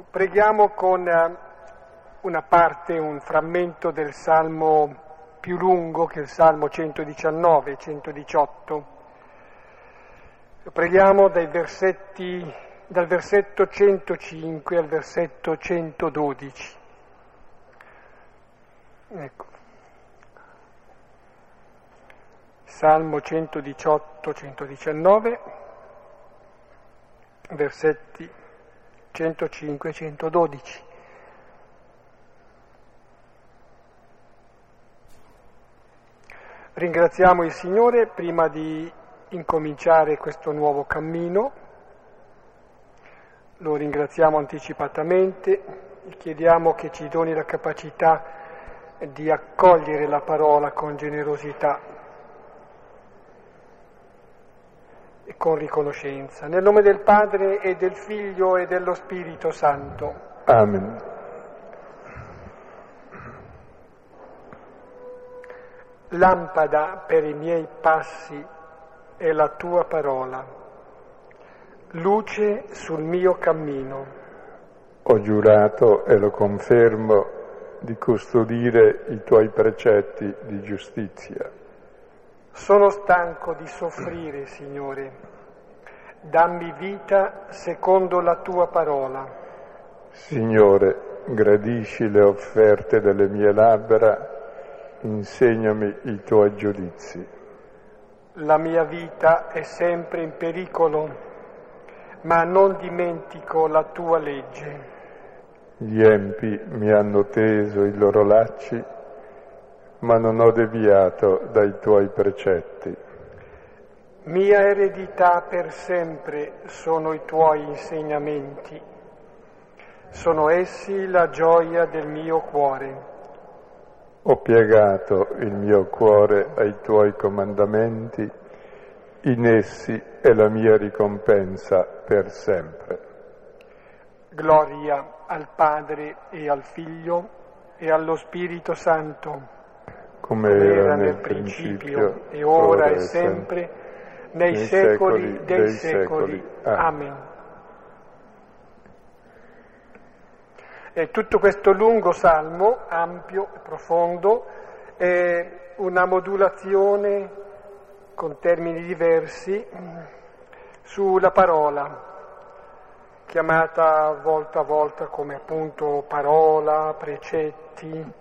Preghiamo con eh, una parte, un frammento del Salmo più lungo che il Salmo 119 118. Preghiamo dai versetti, dal versetto 105 al versetto 112. Ecco. Salmo 118-119, versetti 105-112. Ringraziamo il Signore prima di incominciare questo nuovo cammino, lo ringraziamo anticipatamente, chiediamo che ci doni la capacità di accogliere la parola con generosità e con riconoscenza. Nel nome del Padre e del Figlio e dello Spirito Santo. Amen. Lampada per i miei passi è la tua parola, luce sul mio cammino. Ho giurato e lo confermo di custodire i tuoi precetti di giustizia. Sono stanco di soffrire, Signore. Dammi vita secondo la tua parola. Signore, gradisci le offerte delle mie labbra, insegnami i tuoi giudizi. La mia vita è sempre in pericolo, ma non dimentico la tua legge. Gli empi mi hanno teso i loro lacci ma non ho deviato dai tuoi precetti. Mia eredità per sempre sono i tuoi insegnamenti, sono essi la gioia del mio cuore. Ho piegato il mio cuore ai tuoi comandamenti, in essi è la mia ricompensa per sempre. Gloria al Padre e al Figlio e allo Spirito Santo come era nel principio e ora e sempre, nei secoli dei secoli. Amen. E tutto questo lungo salmo, ampio e profondo, è una modulazione con termini diversi sulla parola, chiamata volta a volta come appunto parola, precetti,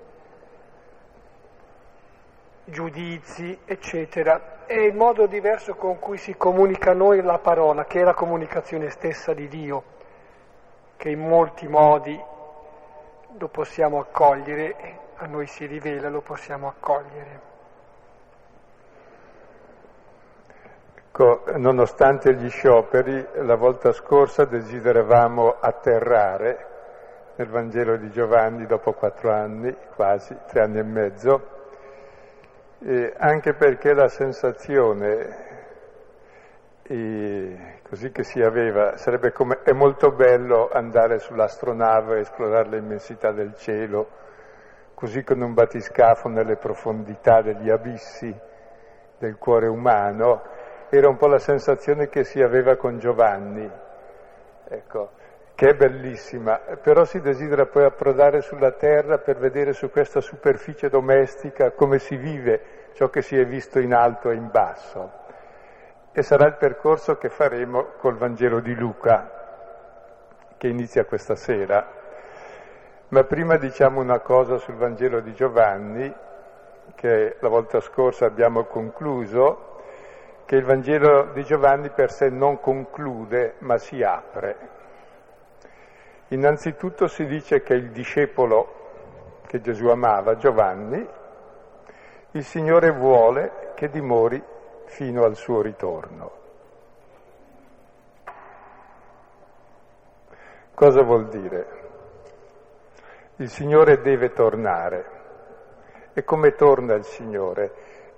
giudizi, eccetera. È il modo diverso con cui si comunica a noi la parola, che è la comunicazione stessa di Dio, che in molti modi lo possiamo accogliere, a noi si rivela, lo possiamo accogliere. Ecco, nonostante gli scioperi, la volta scorsa desideravamo atterrare nel Vangelo di Giovanni dopo quattro anni, quasi tre anni e mezzo, eh, anche perché la sensazione eh, così che si aveva sarebbe come è molto bello andare sull'astronave esplorare l'immensità del cielo, così con un batiscafo nelle profondità degli abissi del cuore umano, era un po' la sensazione che si aveva con Giovanni. Ecco, che è bellissima, però si desidera poi approdare sulla terra per vedere su questa superficie domestica come si vive ciò che si è visto in alto e in basso. E sarà il percorso che faremo col Vangelo di Luca, che inizia questa sera. Ma prima diciamo una cosa sul Vangelo di Giovanni, che la volta scorsa abbiamo concluso, che il Vangelo di Giovanni per sé non conclude, ma si apre. Innanzitutto si dice che il discepolo che Gesù amava, Giovanni, il Signore vuole che dimori fino al suo ritorno. Cosa vuol dire? Il Signore deve tornare. E come torna il Signore?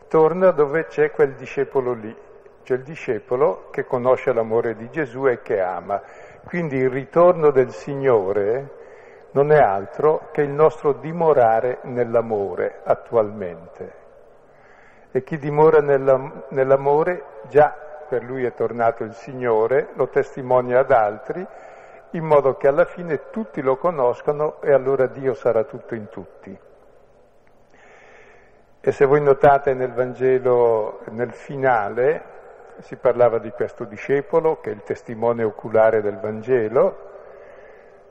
Torna dove c'è quel discepolo lì, cioè il discepolo che conosce l'amore di Gesù e che ama. Quindi il ritorno del Signore non è altro che il nostro dimorare nell'amore attualmente. E chi dimora nell'amore già per lui è tornato il Signore, lo testimonia ad altri in modo che alla fine tutti lo conoscano e allora Dio sarà tutto in tutti. E se voi notate nel Vangelo, nel finale, si parlava di questo discepolo che è il testimone oculare del Vangelo,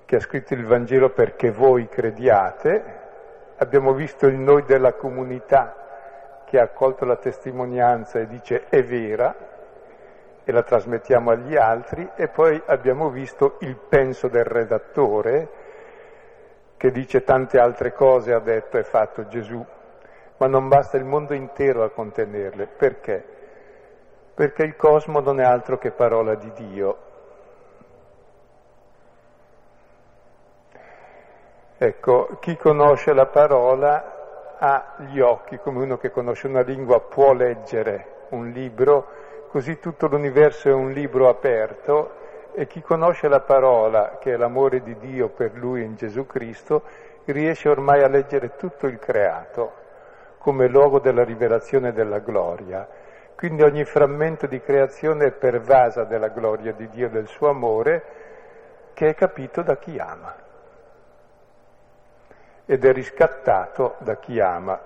che ha scritto il Vangelo perché voi crediate, abbiamo visto il noi della comunità che ha accolto la testimonianza e dice è vera e la trasmettiamo agli altri e poi abbiamo visto il penso del redattore che dice tante altre cose ha detto e fatto Gesù, ma non basta il mondo intero a contenerle. Perché? Perché il cosmo non è altro che parola di Dio Ecco, chi conosce la parola ha gli occhi, come uno che conosce una lingua può leggere un libro, così tutto l'universo è un libro aperto e chi conosce la parola, che è l'amore di Dio per lui in Gesù Cristo, riesce ormai a leggere tutto il creato come luogo della rivelazione della gloria. Quindi ogni frammento di creazione è pervasa della gloria di Dio e del suo amore che è capito da chi ama ed è riscattato da chi ama.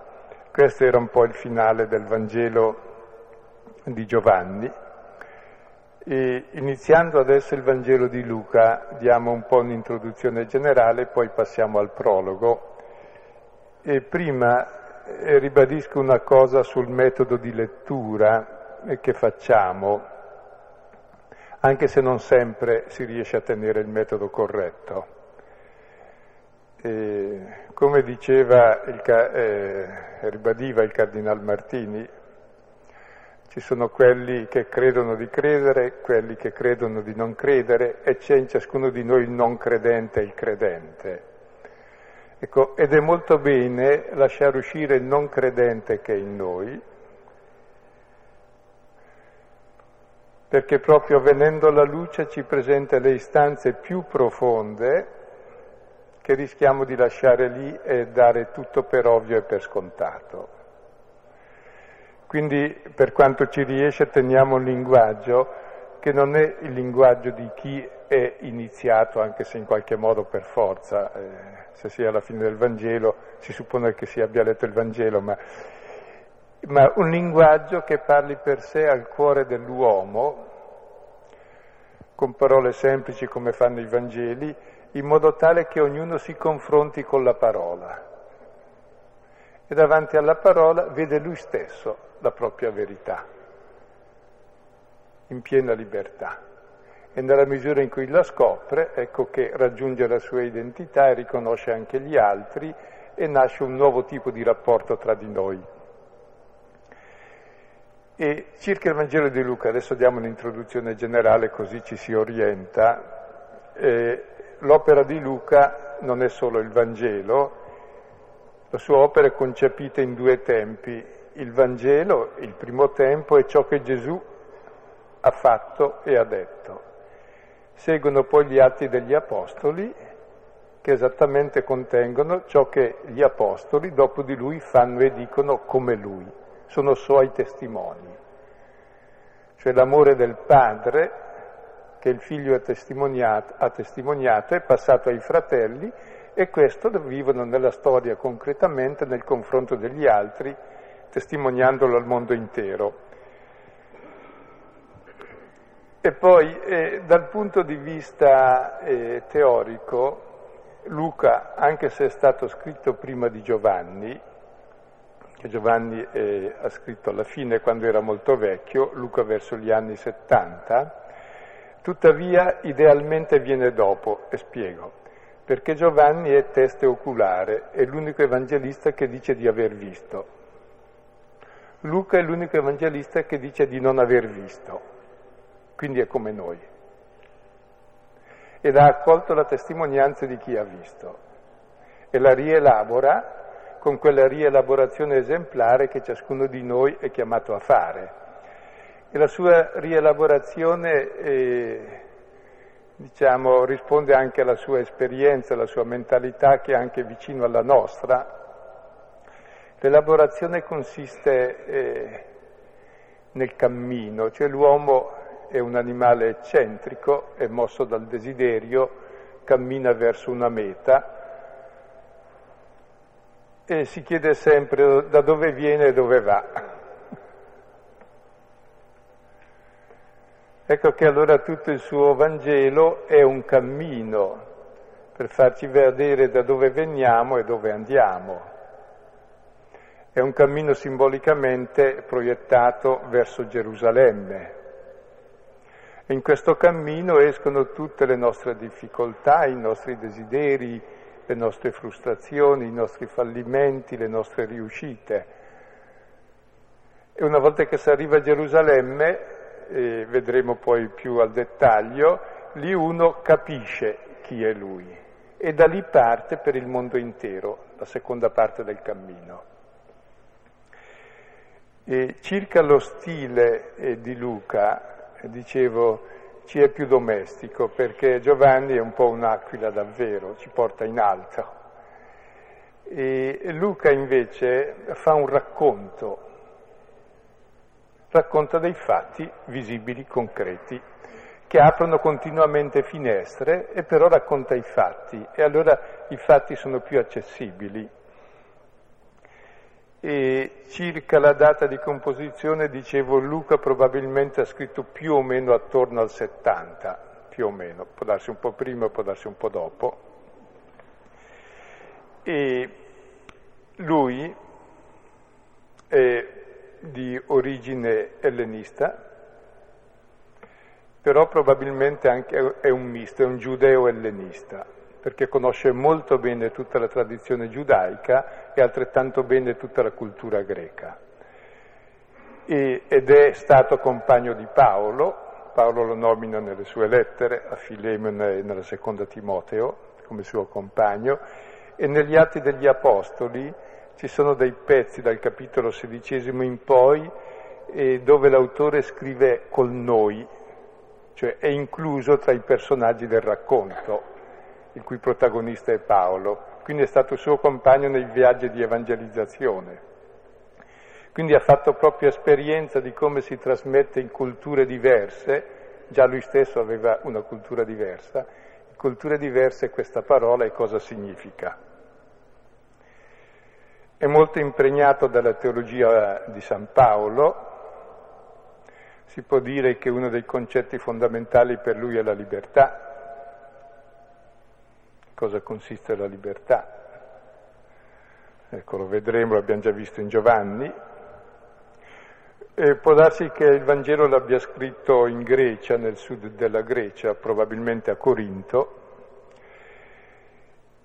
Questo era un po' il finale del Vangelo di Giovanni. E iniziando adesso il Vangelo di Luca, diamo un po' un'introduzione generale, poi passiamo al prologo. E prima ribadisco una cosa sul metodo di lettura che facciamo, anche se non sempre si riesce a tenere il metodo corretto. E come diceva, il, eh, ribadiva il Cardinal Martini, ci sono quelli che credono di credere, quelli che credono di non credere e c'è in ciascuno di noi il non credente e il credente. Ecco, ed è molto bene lasciare uscire il non credente che è in noi, perché proprio venendo la luce ci presenta le istanze più profonde che rischiamo di lasciare lì e dare tutto per ovvio e per scontato. Quindi per quanto ci riesce teniamo un linguaggio che non è il linguaggio di chi è iniziato, anche se in qualche modo per forza, eh, se sia alla fine del Vangelo, si suppone che si abbia letto il Vangelo, ma, ma un linguaggio che parli per sé al cuore dell'uomo, con parole semplici come fanno i Vangeli, in modo tale che ognuno si confronti con la parola e davanti alla parola vede lui stesso la propria verità, in piena libertà. E nella misura in cui la scopre, ecco che raggiunge la sua identità e riconosce anche gli altri e nasce un nuovo tipo di rapporto tra di noi. E circa il Vangelo di Luca, adesso diamo un'introduzione generale così ci si orienta. Eh, l'opera di Luca non è solo il Vangelo, la sua opera è concepita in due tempi. Il Vangelo, il primo tempo, è ciò che Gesù ha fatto e ha detto. Seguono poi gli atti degli Apostoli, che esattamente contengono ciò che gli Apostoli dopo di lui fanno e dicono come lui. Sono suoi testimoni. Cioè l'amore del Padre che il figlio ha testimoniato, ha testimoniato è passato ai fratelli e questo lo vivono nella storia concretamente nel confronto degli altri, testimoniandolo al mondo intero. E poi eh, dal punto di vista eh, teorico, Luca, anche se è stato scritto prima di Giovanni, che Giovanni eh, ha scritto alla fine quando era molto vecchio, Luca verso gli anni 70, Tuttavia idealmente viene dopo, e spiego, perché Giovanni è teste oculare, è l'unico evangelista che dice di aver visto. Luca è l'unico evangelista che dice di non aver visto, quindi è come noi. Ed ha accolto la testimonianza di chi ha visto e la rielabora con quella rielaborazione esemplare che ciascuno di noi è chiamato a fare e la sua rielaborazione eh, diciamo, risponde anche alla sua esperienza, alla sua mentalità che è anche vicino alla nostra. L'elaborazione consiste eh, nel cammino, cioè l'uomo è un animale eccentrico, è mosso dal desiderio, cammina verso una meta e si chiede sempre da dove viene e dove va. Ecco che allora tutto il suo Vangelo è un cammino per farci vedere da dove veniamo e dove andiamo. È un cammino simbolicamente proiettato verso Gerusalemme. In questo cammino escono tutte le nostre difficoltà, i nostri desideri, le nostre frustrazioni, i nostri fallimenti, le nostre riuscite. E una volta che si arriva a Gerusalemme, e vedremo poi più al dettaglio, lì uno capisce chi è lui e da lì parte per il mondo intero, la seconda parte del cammino. E circa lo stile eh, di Luca, dicevo, ci è più domestico perché Giovanni è un po' un'aquila davvero, ci porta in alto. E Luca invece fa un racconto, racconta dei fatti visibili, concreti, che aprono continuamente finestre e però racconta i fatti e allora i fatti sono più accessibili e circa la data di composizione, dicevo, Luca probabilmente ha scritto più o meno attorno al 70, più o meno, può darsi un po' prima, può darsi un po' dopo. E lui è di origine ellenista, però probabilmente anche è un misto, è un giudeo ellenista perché conosce molto bene tutta la tradizione giudaica e altrettanto bene tutta la cultura greca. E, ed è stato compagno di Paolo, Paolo lo nomina nelle sue lettere a Filemone e nella seconda Timoteo come suo compagno, e negli Atti degli Apostoli ci sono dei pezzi dal capitolo sedicesimo in poi eh, dove l'autore scrive col noi, cioè è incluso tra i personaggi del racconto il cui protagonista è Paolo, quindi è stato suo compagno nei viaggi di evangelizzazione. Quindi ha fatto proprio esperienza di come si trasmette in culture diverse, già lui stesso aveva una cultura diversa, in culture diverse questa parola e cosa significa. È molto impregnato dalla teologia di San Paolo, si può dire che uno dei concetti fondamentali per lui è la libertà, cosa consiste la libertà. Ecco, lo vedremo, l'abbiamo già visto in Giovanni. E può darsi che il Vangelo l'abbia scritto in Grecia, nel sud della Grecia, probabilmente a Corinto,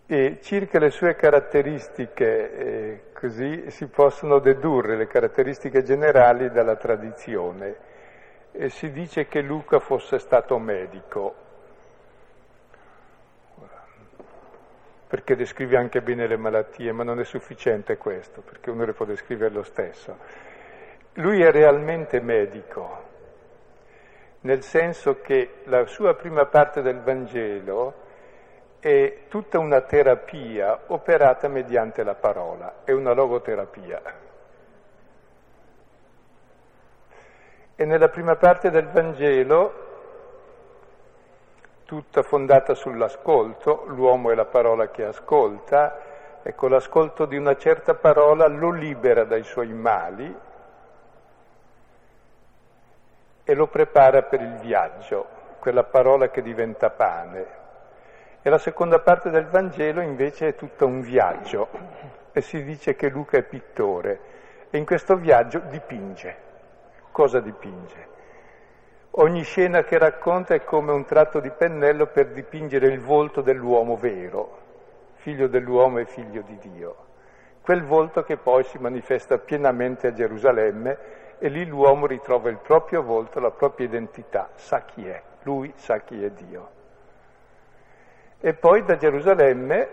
e circa le sue caratteristiche, eh, così si possono dedurre le caratteristiche generali dalla tradizione. E si dice che Luca fosse stato medico, perché descrive anche bene le malattie, ma non è sufficiente questo, perché uno le può descrivere lo stesso. Lui è realmente medico, nel senso che la sua prima parte del Vangelo è tutta una terapia operata mediante la parola, è una logoterapia. E nella prima parte del Vangelo tutta fondata sull'ascolto, l'uomo è la parola che ascolta, ecco l'ascolto di una certa parola lo libera dai suoi mali e lo prepara per il viaggio, quella parola che diventa pane. E la seconda parte del Vangelo invece è tutto un viaggio e si dice che Luca è pittore e in questo viaggio dipinge. Cosa dipinge? Ogni scena che racconta è come un tratto di pennello per dipingere il volto dell'uomo vero, figlio dell'uomo e figlio di Dio. Quel volto che poi si manifesta pienamente a Gerusalemme e lì l'uomo ritrova il proprio volto, la propria identità, sa chi è, lui sa chi è Dio. E poi da Gerusalemme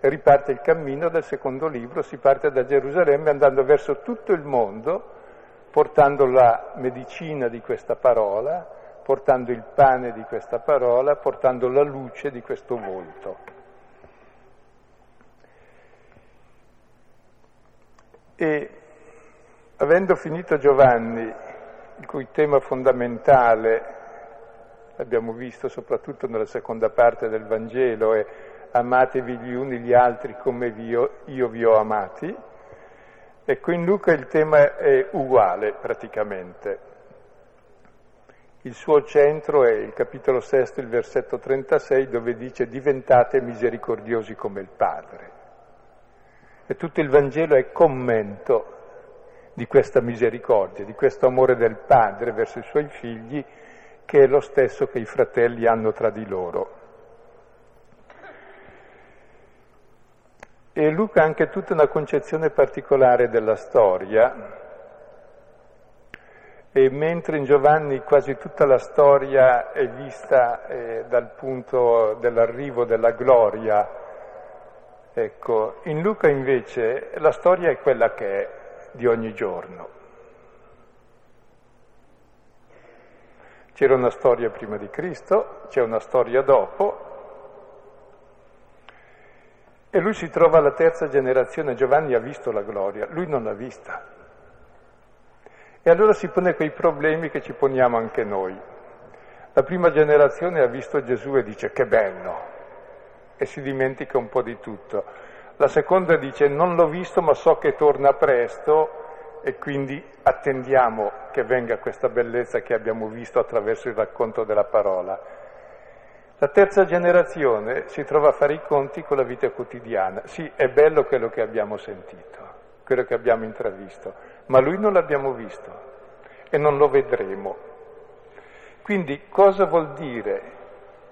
riparte il cammino del secondo libro, si parte da Gerusalemme andando verso tutto il mondo portando la medicina di questa parola, portando il pane di questa parola, portando la luce di questo volto. E avendo finito Giovanni, il cui tema fondamentale Abbiamo visto soprattutto nella seconda parte del Vangelo è amatevi gli uni gli altri come io, vi ho amati. Ecco, in Luca il tema è uguale praticamente. Il suo centro è il capitolo sesto, il versetto 36, dove dice diventate misericordiosi come il Padre. E tutto il Vangelo è commento di questa misericordia, di questo amore del Padre verso i suoi figli, che è lo stesso che i fratelli hanno tra di loro. E Luca ha anche tutta una concezione particolare della storia, e mentre in Giovanni quasi tutta la storia è vista eh, dal punto dell'arrivo della gloria, ecco, in Luca invece la storia è quella che è di ogni giorno. C'era una storia prima di Cristo, c'è una storia dopo, e lui si trova alla terza generazione, Giovanni ha visto la gloria, lui non l'ha vista. E allora si pone quei problemi che ci poniamo anche noi. La prima generazione ha visto Gesù e dice che bello, e si dimentica un po' di tutto. La seconda dice non l'ho visto ma so che torna presto e quindi attendiamo che venga questa bellezza che abbiamo visto attraverso il racconto della parola. La terza generazione si trova a fare i conti con la vita quotidiana. Sì, è bello quello che abbiamo sentito, quello che abbiamo intravisto, ma lui non l'abbiamo visto e non lo vedremo. Quindi cosa vuol dire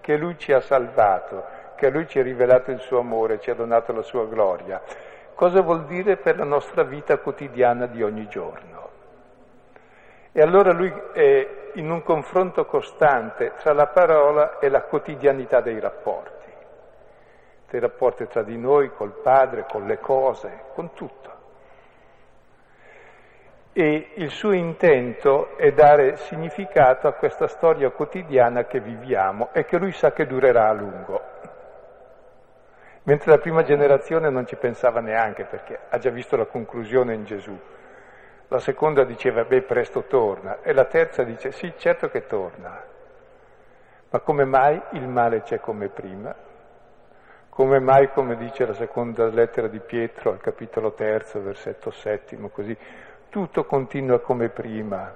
che lui ci ha salvato, che lui ci ha rivelato il suo amore, ci ha donato la sua gloria? Cosa vuol dire per la nostra vita quotidiana di ogni giorno? E allora lui è in un confronto costante tra la parola e la quotidianità dei rapporti, dei rapporti tra di noi, col Padre, con le cose, con tutto. E il suo intento è dare significato a questa storia quotidiana che viviamo e che lui sa che durerà a lungo. Mentre la prima generazione non ci pensava neanche perché ha già visto la conclusione in Gesù la seconda diceva, beh, presto torna. E la terza dice, sì, certo che torna. Ma come mai il male c'è come prima? Come mai, come dice la seconda lettera di Pietro al capitolo terzo, versetto settimo, così, tutto continua come prima.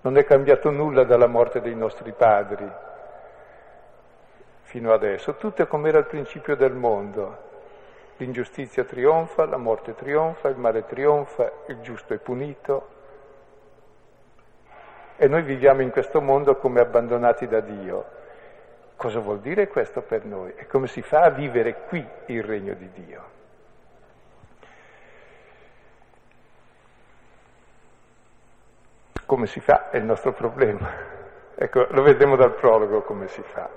Non è cambiato nulla dalla morte dei nostri padri fino adesso, tutto è come era al principio del mondo. L'ingiustizia trionfa, la morte trionfa, il male trionfa, il giusto è punito. E noi viviamo in questo mondo come abbandonati da Dio. Cosa vuol dire questo per noi? E come si fa a vivere qui il regno di Dio? Come si fa? È il nostro problema. Ecco, lo vedremo dal prologo come si fa.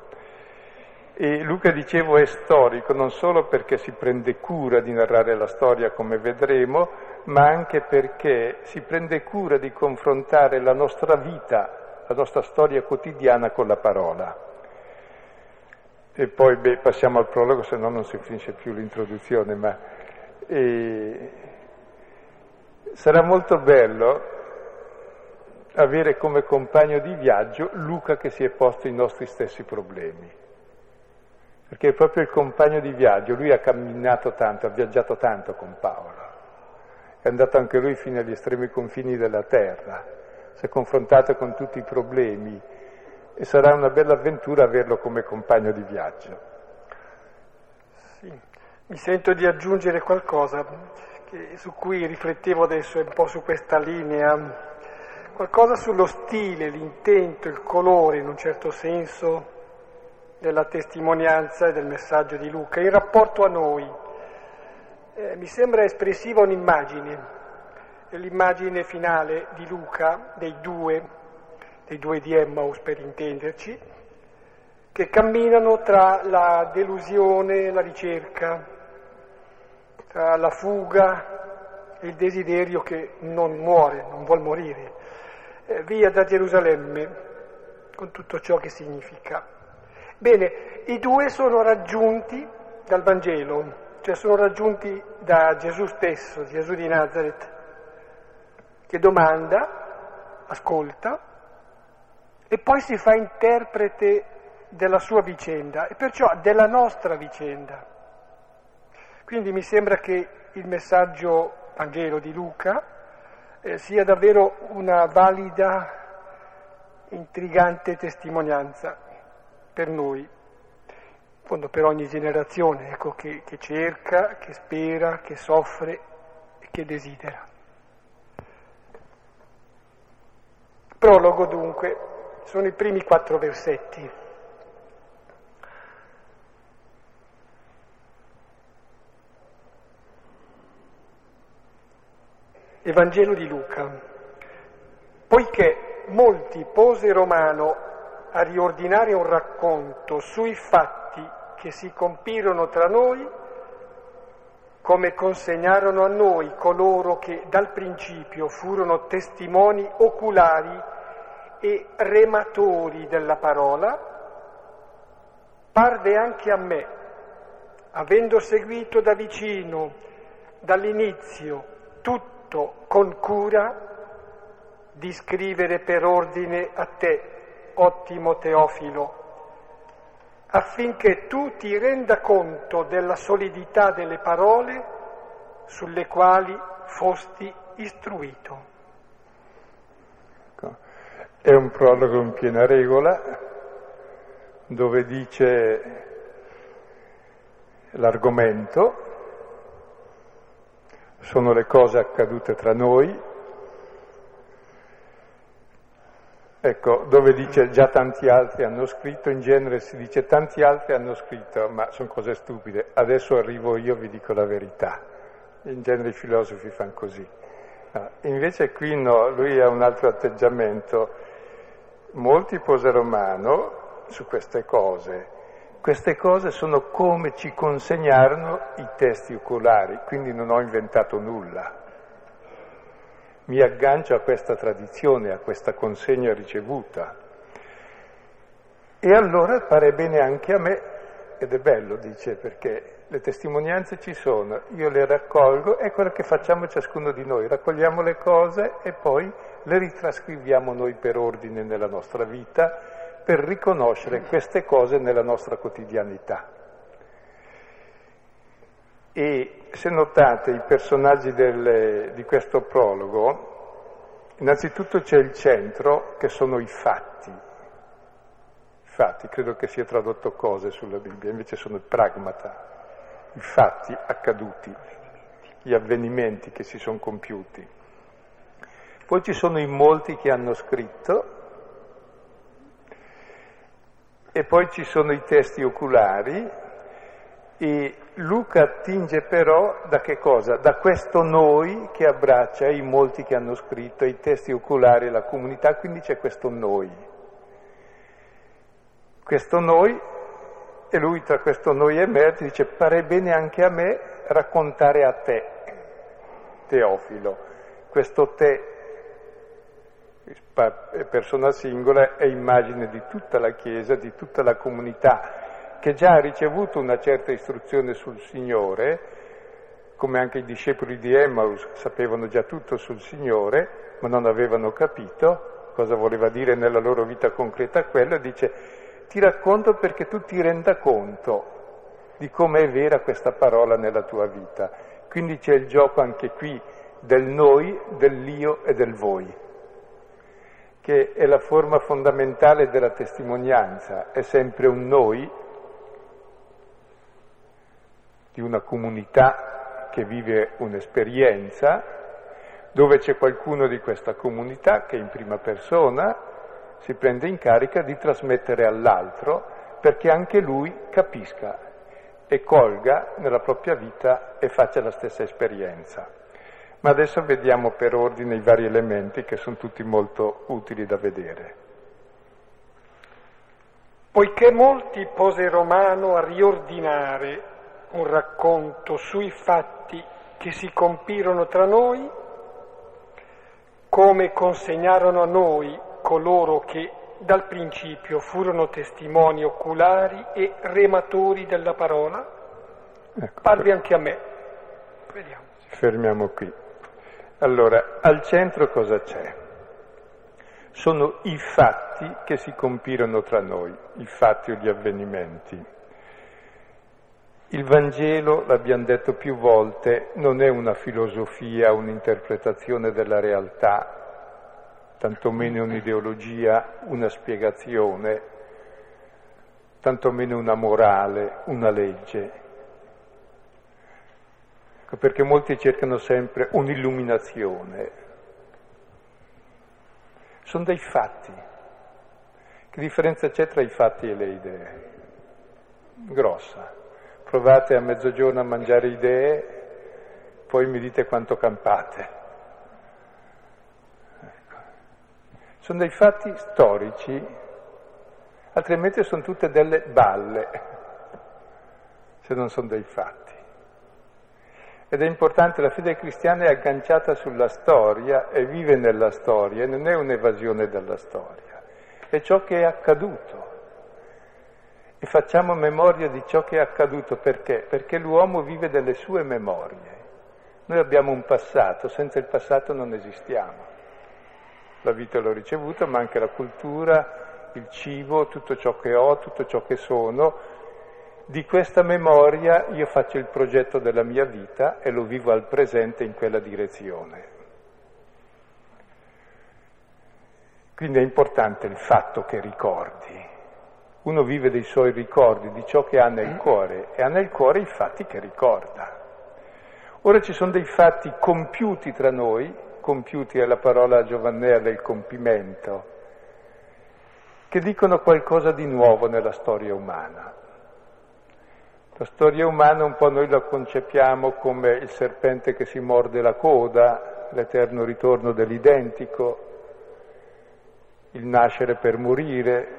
E Luca, dicevo, è storico non solo perché si prende cura di narrare la storia come vedremo, ma anche perché si prende cura di confrontare la nostra vita, la nostra storia quotidiana con la parola. E poi beh, passiamo al prologo, se no non si finisce più l'introduzione, ma eh, sarà molto bello avere come compagno di viaggio Luca che si è posto i nostri stessi problemi perché è proprio il compagno di viaggio, lui ha camminato tanto, ha viaggiato tanto con Paolo, è andato anche lui fino agli estremi confini della terra, si è confrontato con tutti i problemi e sarà una bella avventura averlo come compagno di viaggio. Sì, mi sento di aggiungere qualcosa che, su cui riflettevo adesso un po' su questa linea, qualcosa sullo stile, l'intento, il colore in un certo senso della testimonianza e del messaggio di Luca, in rapporto a noi. Eh, mi sembra espressiva un'immagine, l'immagine finale di Luca, dei due, dei due di Emmaus per intenderci, che camminano tra la delusione e la ricerca, tra la fuga e il desiderio che non muore, non vuol morire, eh, via da Gerusalemme, con tutto ciò che significa. Bene, i due sono raggiunti dal Vangelo, cioè sono raggiunti da Gesù stesso, Gesù di Nazareth, che domanda, ascolta e poi si fa interprete della sua vicenda e perciò della nostra vicenda. Quindi mi sembra che il messaggio Vangelo di Luca eh, sia davvero una valida, intrigante testimonianza per noi, in fondo per ogni generazione, ecco, che, che cerca, che spera, che soffre e che desidera. Prologo dunque, sono i primi quattro versetti. Evangelo di Luca. Poiché molti posero mano a riordinare un racconto sui fatti che si compirono tra noi, come consegnarono a noi coloro che dal principio furono testimoni oculari e rematori della parola, parve anche a me, avendo seguito da vicino, dall'inizio, tutto con cura, di scrivere per ordine a te, ottimo Teofilo, affinché tu ti renda conto della solidità delle parole sulle quali fosti istruito. Ecco. È un prologo in piena regola dove dice l'argomento, sono le cose accadute tra noi, Ecco, dove dice già tanti altri hanno scritto, in genere si dice tanti altri hanno scritto, ma sono cose stupide, adesso arrivo io, vi dico la verità. In genere i filosofi fanno così. No, invece qui no, lui ha un altro atteggiamento. Molti posero mano su queste cose. Queste cose sono come ci consegnarono i testi oculari, quindi non ho inventato nulla mi aggancio a questa tradizione, a questa consegna ricevuta. E allora pare bene anche a me, ed è bello, dice, perché le testimonianze ci sono, io le raccolgo, è quello che facciamo ciascuno di noi, raccogliamo le cose e poi le ritrascriviamo noi per ordine nella nostra vita, per riconoscere queste cose nella nostra quotidianità. E se notate i personaggi del, di questo prologo, innanzitutto c'è il centro che sono i fatti. I fatti, credo che sia tradotto cose sulla Bibbia, invece sono il pragmata, i fatti accaduti, gli avvenimenti che si sono compiuti. Poi ci sono i molti che hanno scritto e poi ci sono i testi oculari e Luca attinge però da che cosa? Da questo noi che abbraccia i molti che hanno scritto, i testi oculari la comunità, quindi c'è questo noi. Questo noi, e lui tra questo noi e me dice, pare bene anche a me raccontare a te, Teofilo. Questo te, persona singola, è immagine di tutta la Chiesa, di tutta la comunità che già ha ricevuto una certa istruzione sul Signore, come anche i discepoli di Emmaus sapevano già tutto sul Signore, ma non avevano capito cosa voleva dire nella loro vita concreta quello, dice ti racconto perché tu ti renda conto di come è vera questa parola nella tua vita. Quindi c'è il gioco anche qui del noi, dell'io e del voi, che è la forma fondamentale della testimonianza, è sempre un noi di una comunità che vive un'esperienza, dove c'è qualcuno di questa comunità che in prima persona si prende in carica di trasmettere all'altro perché anche lui capisca e colga nella propria vita e faccia la stessa esperienza. Ma adesso vediamo per ordine i vari elementi che sono tutti molto utili da vedere. Poiché molti posero mano a riordinare un racconto sui fatti che si compirono tra noi, come consegnarono a noi coloro che dal principio furono testimoni oculari e rematori della parola, ecco, parve anche a me. Vediamo. Fermiamo qui. Allora, al centro cosa c'è? sono i fatti che si compirono tra noi, i fatti o gli avvenimenti. Il Vangelo, l'abbiamo detto più volte, non è una filosofia, un'interpretazione della realtà, tantomeno un'ideologia, una spiegazione, tantomeno una morale, una legge. Ecco perché molti cercano sempre un'illuminazione. Sono dei fatti. Che differenza c'è tra i fatti e le idee? Grossa provate a mezzogiorno a mangiare idee, poi mi dite quanto campate. Ecco. Sono dei fatti storici, altrimenti sono tutte delle balle, se non sono dei fatti. Ed è importante, la fede cristiana è agganciata sulla storia e vive nella storia, non è un'evasione dalla storia, è ciò che è accaduto e facciamo memoria di ciò che è accaduto perché? Perché l'uomo vive delle sue memorie. Noi abbiamo un passato, senza il passato non esistiamo. La vita l'ho ricevuta, ma anche la cultura, il cibo, tutto ciò che ho, tutto ciò che sono. Di questa memoria io faccio il progetto della mia vita e lo vivo al presente in quella direzione. Quindi è importante il fatto che ricordi, uno vive dei suoi ricordi, di ciò che ha nel cuore e ha nel cuore i fatti che ricorda. Ora ci sono dei fatti compiuti tra noi, compiuti è la parola giovannea del compimento, che dicono qualcosa di nuovo nella storia umana. La storia umana un po' noi la concepiamo come il serpente che si morde la coda, l'eterno ritorno dell'identico, il nascere per morire,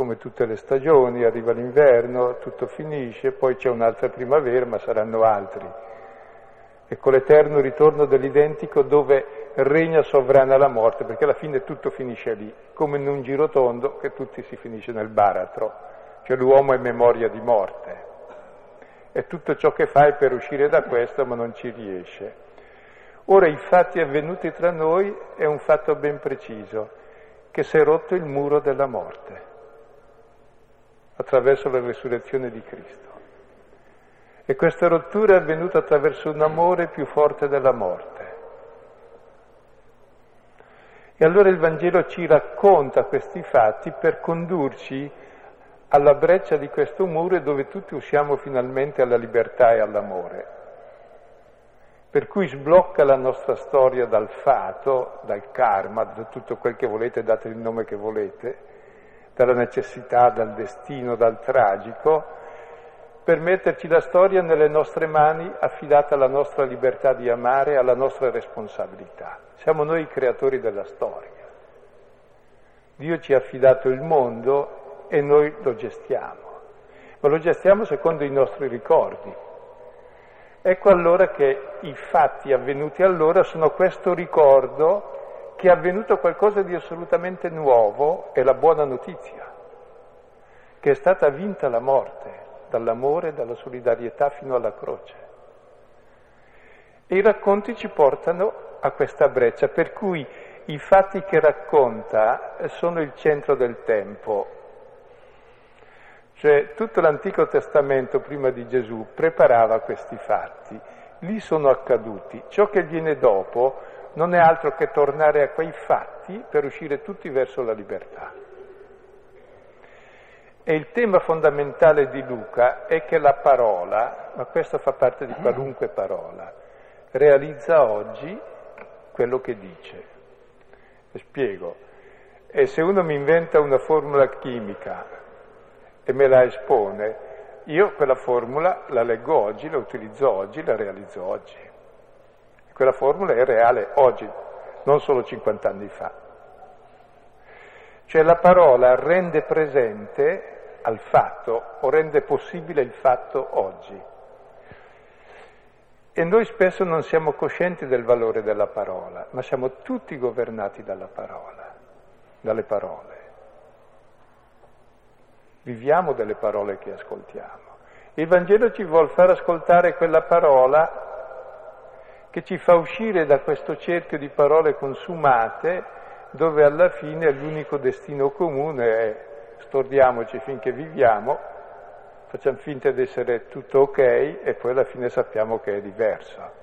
come tutte le stagioni, arriva l'inverno, tutto finisce, poi c'è un'altra primavera, ma saranno altri. E con l'eterno ritorno dell'identico dove regna sovrana la morte, perché alla fine tutto finisce lì, come in un giro tondo che tutti si finisce nel baratro, cioè l'uomo è memoria di morte. E tutto ciò che fa è per uscire da questo, ma non ci riesce. Ora i fatti avvenuti tra noi è un fatto ben preciso, che si è rotto il muro della morte attraverso la resurrezione di Cristo. E questa rottura è avvenuta attraverso un amore più forte della morte. E allora il Vangelo ci racconta questi fatti per condurci alla breccia di questo muro dove tutti usciamo finalmente alla libertà e all'amore. Per cui sblocca la nostra storia dal fato, dal karma, da tutto quel che volete, date il nome che volete, dalla necessità, dal destino, dal tragico, per metterci la storia nelle nostre mani affidata alla nostra libertà di amare, alla nostra responsabilità. Siamo noi i creatori della storia. Dio ci ha affidato il mondo e noi lo gestiamo, ma lo gestiamo secondo i nostri ricordi. Ecco allora che i fatti avvenuti allora sono questo ricordo che è avvenuto qualcosa di assolutamente nuovo è la buona notizia, che è stata vinta la morte dall'amore dalla solidarietà fino alla croce. E i racconti ci portano a questa breccia, per cui i fatti che racconta sono il centro del tempo. Cioè tutto l'Antico Testamento prima di Gesù preparava questi fatti, lì sono accaduti. Ciò che viene dopo non è altro che tornare a quei fatti per uscire tutti verso la libertà. E il tema fondamentale di Luca è che la parola, ma questo fa parte di qualunque parola, realizza oggi quello che dice. E spiego. E se uno mi inventa una formula chimica e me la espone, io quella formula la leggo oggi, la utilizzo oggi, la realizzo oggi. Quella formula è reale oggi, non solo 50 anni fa. Cioè la parola rende presente al fatto o rende possibile il fatto oggi. E noi spesso non siamo coscienti del valore della parola, ma siamo tutti governati dalla parola, dalle parole. Viviamo delle parole che ascoltiamo. Il Vangelo ci vuole far ascoltare quella parola che ci fa uscire da questo cerchio di parole consumate dove alla fine l'unico destino comune è stordiamoci finché viviamo, facciamo finta di essere tutto ok e poi alla fine sappiamo che è diverso.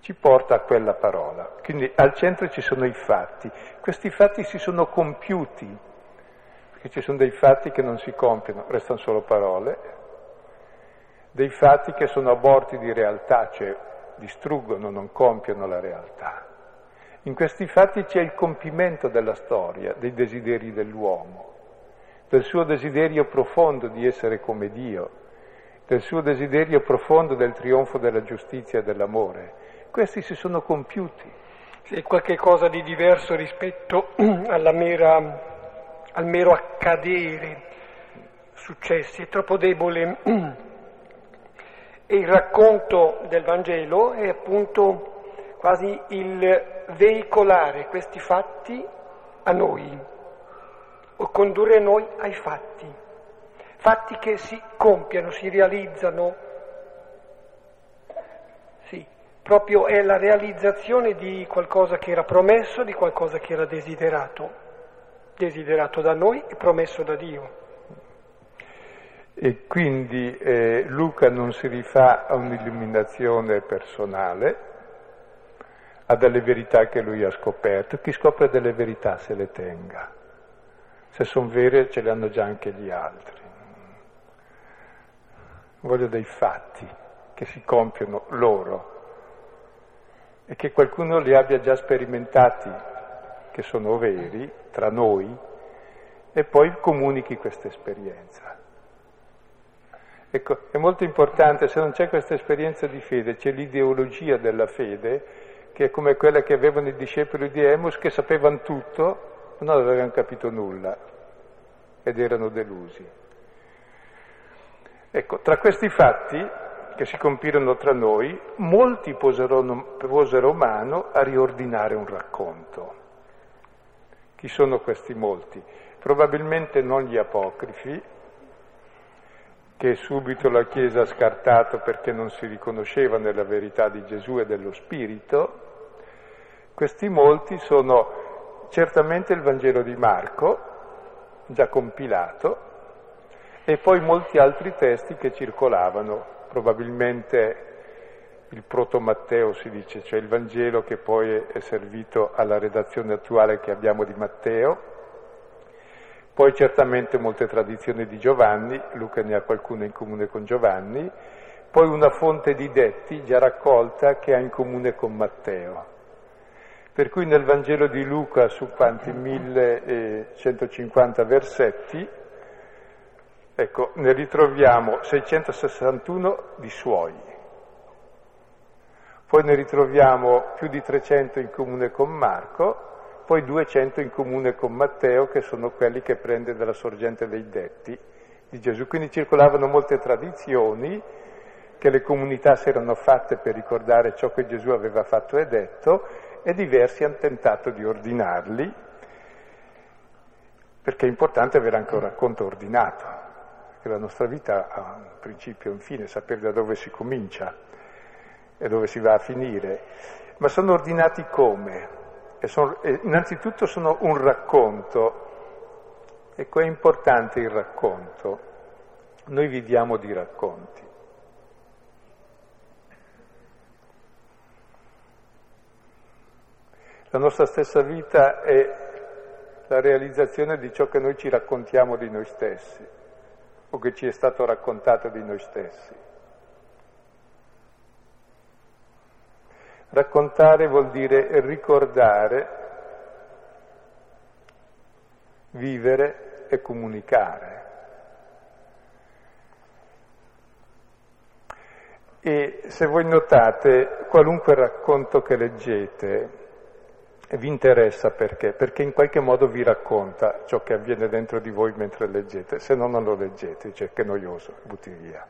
Ci porta a quella parola. Quindi al centro ci sono i fatti. Questi fatti si sono compiuti, perché ci sono dei fatti che non si compiono, restano solo parole, dei fatti che sono aborti di realtà, cioè distruggono, non compiono la realtà. In questi fatti c'è il compimento della storia, dei desideri dell'uomo, del suo desiderio profondo di essere come Dio, del suo desiderio profondo del trionfo della giustizia e dell'amore. Questi si sono compiuti. È qualche cosa di diverso rispetto mera, al mero accadere successi, è troppo debole. E il racconto del Vangelo è appunto quasi il veicolare questi fatti a noi, o condurre noi ai fatti, fatti che si compiano, si realizzano. Sì, proprio è la realizzazione di qualcosa che era promesso, di qualcosa che era desiderato, desiderato da noi e promesso da Dio. E quindi eh, Luca non si rifà a un'illuminazione personale, a delle verità che lui ha scoperto. Chi scopre delle verità se le tenga. Se sono vere ce le hanno già anche gli altri. Voglio dei fatti che si compiono loro e che qualcuno li abbia già sperimentati, che sono veri, tra noi, e poi comunichi questa esperienza. Ecco, è molto importante, se non c'è questa esperienza di fede, c'è l'ideologia della fede, che è come quella che avevano i discepoli di Emus, che sapevano tutto, ma non avevano capito nulla ed erano delusi. Ecco, tra questi fatti che si compirono tra noi, molti posero, posero mano a riordinare un racconto. Chi sono questi molti? Probabilmente non gli apocrifi, che subito la Chiesa ha scartato perché non si riconosceva nella verità di Gesù e dello Spirito, questi molti sono certamente il Vangelo di Marco, già compilato, e poi molti altri testi che circolavano, probabilmente il proto Matteo si dice, cioè il Vangelo che poi è servito alla redazione attuale che abbiamo di Matteo, poi certamente molte tradizioni di Giovanni, Luca ne ha qualcuna in comune con Giovanni, poi una fonte di detti già raccolta che ha in comune con Matteo. Per cui nel Vangelo di Luca su quanti 1150 versetti, ecco, ne ritroviamo 661 di suoi. Poi ne ritroviamo più di 300 in comune con Marco, poi 200 in comune con Matteo, che sono quelli che prende dalla sorgente dei detti di Gesù. Quindi circolavano molte tradizioni che le comunità si erano fatte per ricordare ciò che Gesù aveva fatto e detto, e diversi hanno tentato di ordinarli, perché è importante avere anche un racconto ordinato, che la nostra vita ha un principio e un fine, sapere da dove si comincia e dove si va a finire. Ma sono ordinati come? E sono, innanzitutto sono un racconto. Ecco, è importante il racconto. Noi viviamo di racconti. La nostra stessa vita è la realizzazione di ciò che noi ci raccontiamo di noi stessi o che ci è stato raccontato di noi stessi. Raccontare vuol dire ricordare, vivere e comunicare. E se voi notate, qualunque racconto che leggete vi interessa perché? Perché in qualche modo vi racconta ciò che avviene dentro di voi mentre leggete, se no non lo leggete, cioè che noioso, butti via.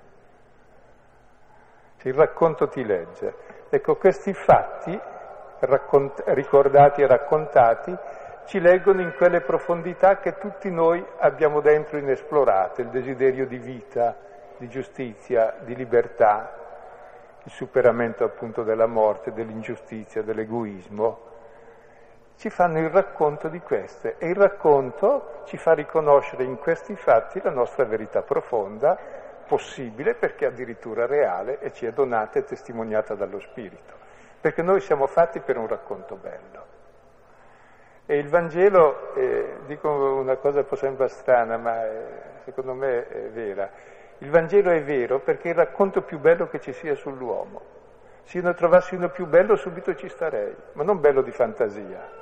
Il racconto ti legge. Ecco, questi fatti raccont- ricordati e raccontati ci leggono in quelle profondità che tutti noi abbiamo dentro inesplorate, il desiderio di vita, di giustizia, di libertà, il superamento appunto della morte, dell'ingiustizia, dell'egoismo, ci fanno il racconto di queste e il racconto ci fa riconoscere in questi fatti la nostra verità profonda, possibile perché addirittura reale e ci è donata e testimoniata dallo Spirito, perché noi siamo fatti per un racconto bello. E il Vangelo, eh, dico una cosa un po' sembra strana, ma eh, secondo me è vera, il Vangelo è vero perché è il racconto più bello che ci sia sull'uomo. Se io ne trovassi uno più bello subito ci starei, ma non bello di fantasia.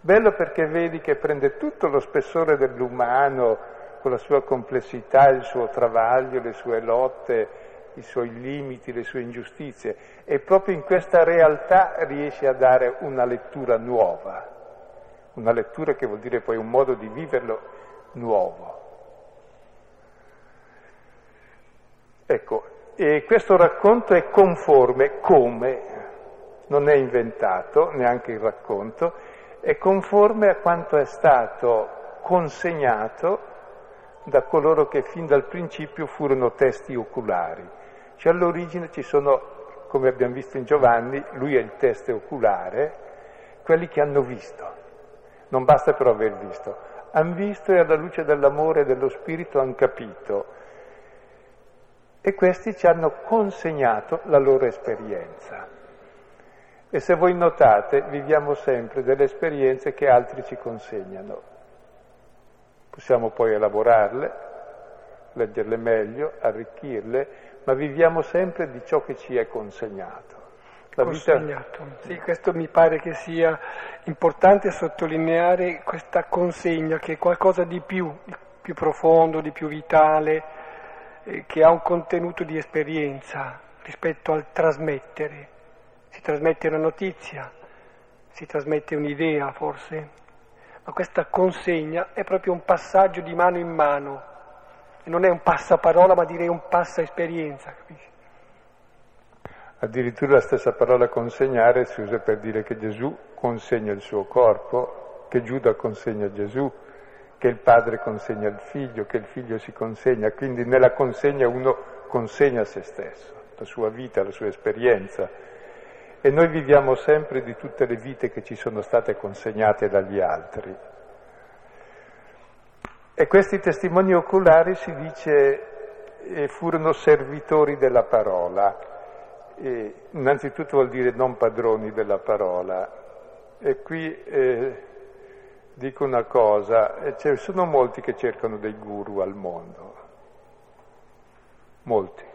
Bello perché vedi che prende tutto lo spessore dell'umano, con la sua complessità, il suo travaglio, le sue lotte, i suoi limiti, le sue ingiustizie, e proprio in questa realtà riesce a dare una lettura nuova, una lettura che vuol dire poi un modo di viverlo nuovo. Ecco, e questo racconto è conforme come, non è inventato neanche il racconto, è conforme a quanto è stato consegnato da coloro che fin dal principio furono testi oculari. Cioè all'origine ci sono, come abbiamo visto in Giovanni, lui è il teste oculare, quelli che hanno visto. Non basta però aver visto, hanno visto e alla luce dell'amore e dello spirito hanno capito e questi ci hanno consegnato la loro esperienza. E se voi notate, viviamo sempre delle esperienze che altri ci consegnano. Possiamo poi elaborarle, leggerle meglio, arricchirle, ma viviamo sempre di ciò che ci è consegnato. La consegnato. Vita... Sì, questo mi pare che sia importante sottolineare questa consegna, che è qualcosa di più, più profondo, di più vitale, eh, che ha un contenuto di esperienza rispetto al trasmettere. Si trasmette una notizia, si trasmette un'idea forse, ma questa consegna è proprio un passaggio di mano in mano, e non è un passaparola ma direi un passa esperienza? Addirittura la stessa parola consegnare si usa per dire che Gesù consegna il suo corpo, che Giuda consegna Gesù, che il padre consegna al figlio, che il figlio si consegna, quindi nella consegna uno consegna se stesso, la sua vita, la sua esperienza. E noi viviamo sempre di tutte le vite che ci sono state consegnate dagli altri. E questi testimoni oculari, si dice, eh, furono servitori della parola. E innanzitutto vuol dire non padroni della parola. E qui eh, dico una cosa, eh, ci sono molti che cercano dei guru al mondo, molti.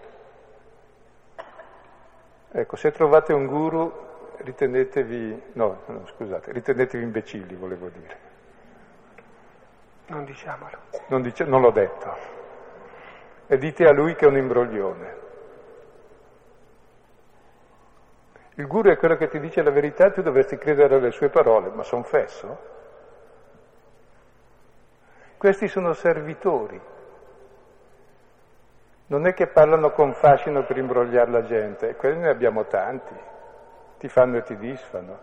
Ecco, se trovate un guru ritenetevi, no, no scusate, ritenetevi imbecilli, volevo dire. Non diciamolo. Non, dice, non l'ho detto. E dite a lui che è un imbroglione. Il guru è quello che ti dice la verità e tu dovresti credere alle sue parole, ma sono fesso? Questi sono servitori. Non è che parlano con fascino per imbrogliare la gente, quelli ne abbiamo tanti, ti fanno e ti disfano.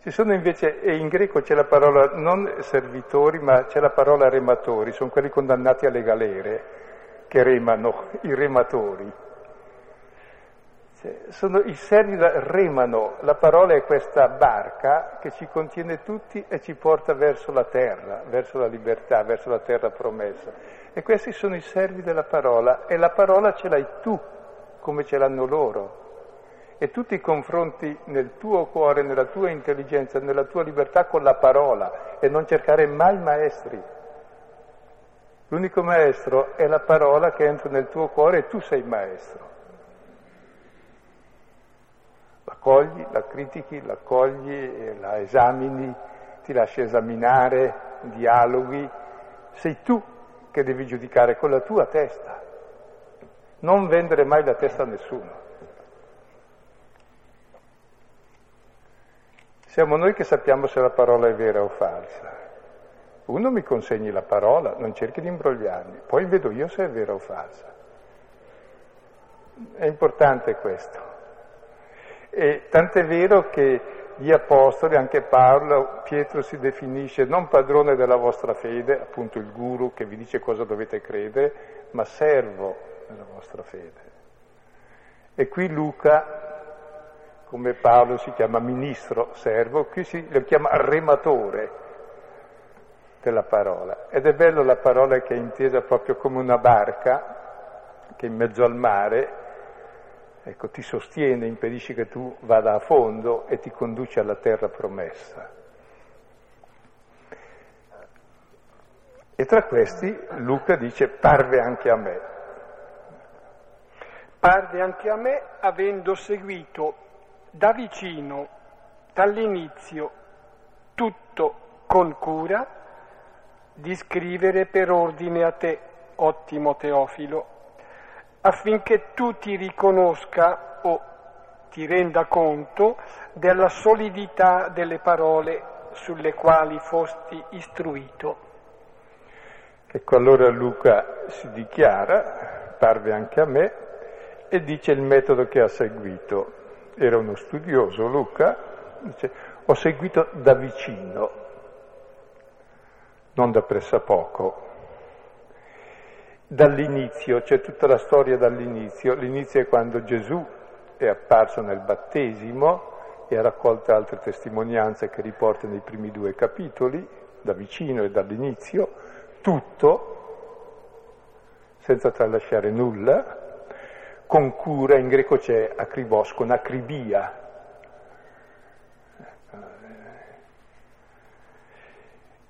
Ci sono invece, e in greco c'è la parola non servitori, ma c'è la parola rematori, sono quelli condannati alle galere che remano, i rematori sono i servi remano, la parola è questa barca che ci contiene tutti e ci porta verso la terra, verso la libertà, verso la terra promessa. E questi sono i servi della parola e la parola ce l'hai tu, come ce l'hanno loro. E tu ti confronti nel tuo cuore, nella tua intelligenza, nella tua libertà con la parola e non cercare mai maestri. L'unico maestro è la parola che entra nel tuo cuore e tu sei maestro. La cogli, la critichi, la cogli, la esamini, ti lasci esaminare, dialoghi. Sei tu che devi giudicare con la tua testa. Non vendere mai la testa a nessuno. Siamo noi che sappiamo se la parola è vera o falsa. Uno mi consegni la parola, non cerchi di imbrogliarmi, poi vedo io se è vera o falsa. È importante questo. E tant'è vero che gli apostoli, anche Paolo, Pietro si definisce non padrone della vostra fede, appunto il guru che vi dice cosa dovete credere, ma servo della vostra fede. E qui Luca, come Paolo si chiama ministro, servo, qui si lo chiama rematore della parola. Ed è bello la parola che è intesa proprio come una barca che in mezzo al mare ecco, ti sostiene, impedisce che tu vada a fondo e ti conduce alla terra promessa. E tra questi Luca dice parve anche a me. Parve anche a me avendo seguito da vicino, dall'inizio, tutto con cura, di scrivere per ordine a te, ottimo Teofilo, affinché tu ti riconosca o ti renda conto della solidità delle parole sulle quali fosti istruito. Ecco, allora Luca si dichiara, parve anche a me, e dice il metodo che ha seguito. Era uno studioso Luca, dice, ho seguito da vicino, non da pressappoco. Dall'inizio, c'è tutta la storia dall'inizio. L'inizio è quando Gesù è apparso nel battesimo e ha raccolto altre testimonianze che riporta nei primi due capitoli, da vicino e dall'inizio tutto, senza tralasciare nulla, con cura, in greco c'è acribos, con acribia.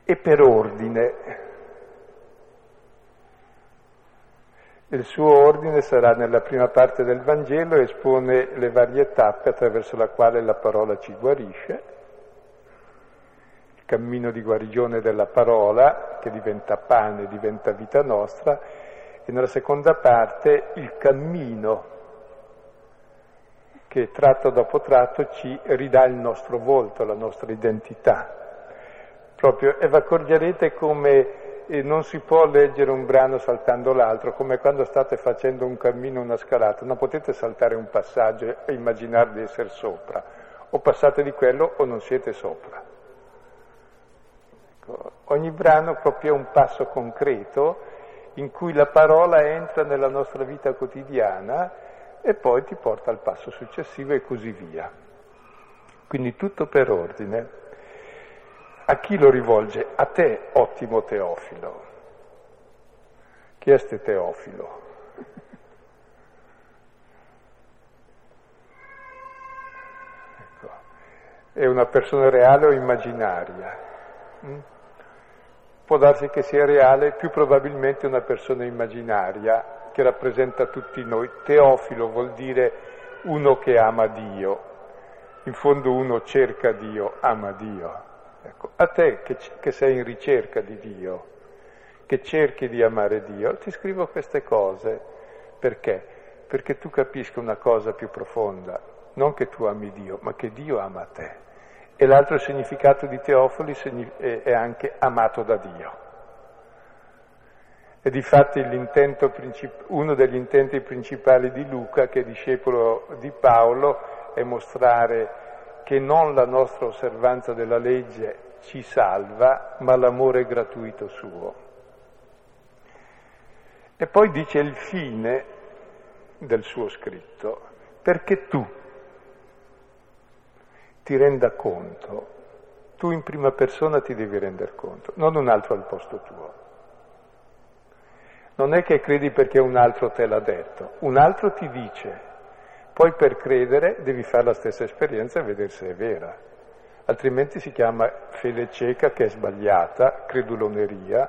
E per ordine. Il suo ordine sarà nella prima parte del Vangelo, espone le varie tappe attraverso la quale la parola ci guarisce cammino di guarigione della parola che diventa pane, diventa vita nostra, e nella seconda parte il cammino che tratto dopo tratto ci ridà il nostro volto, la nostra identità. Proprio, e vi accorgerete come non si può leggere un brano saltando l'altro, come quando state facendo un cammino, una scalata, non potete saltare un passaggio e immaginare di essere sopra, o passate di quello o non siete sopra. Ecco, ogni brano proprio è un passo concreto in cui la parola entra nella nostra vita quotidiana e poi ti porta al passo successivo e così via. Quindi tutto per ordine. A chi lo rivolge? A te, ottimo Teofilo. Chi è este Teofilo? Ecco. È una persona reale o immaginaria? Mm? può darsi che sia reale, più probabilmente una persona immaginaria che rappresenta tutti noi. Teofilo vuol dire uno che ama Dio. In fondo uno cerca Dio, ama Dio. Ecco, a te che, che sei in ricerca di Dio, che cerchi di amare Dio, ti scrivo queste cose. Perché? Perché tu capisca una cosa più profonda, non che tu ami Dio, ma che Dio ama te. E l'altro significato di Teofoli è anche amato da Dio. E difatti uno degli intenti principali di Luca, che è discepolo di Paolo, è mostrare che non la nostra osservanza della legge ci salva, ma l'amore gratuito suo. E poi dice il fine del suo scritto, perché tu, ti renda conto, tu in prima persona ti devi rendere conto, non un altro al posto tuo. Non è che credi perché un altro te l'ha detto, un altro ti dice, poi per credere devi fare la stessa esperienza e vedere se è vera, altrimenti si chiama fede cieca che è sbagliata, creduloneria,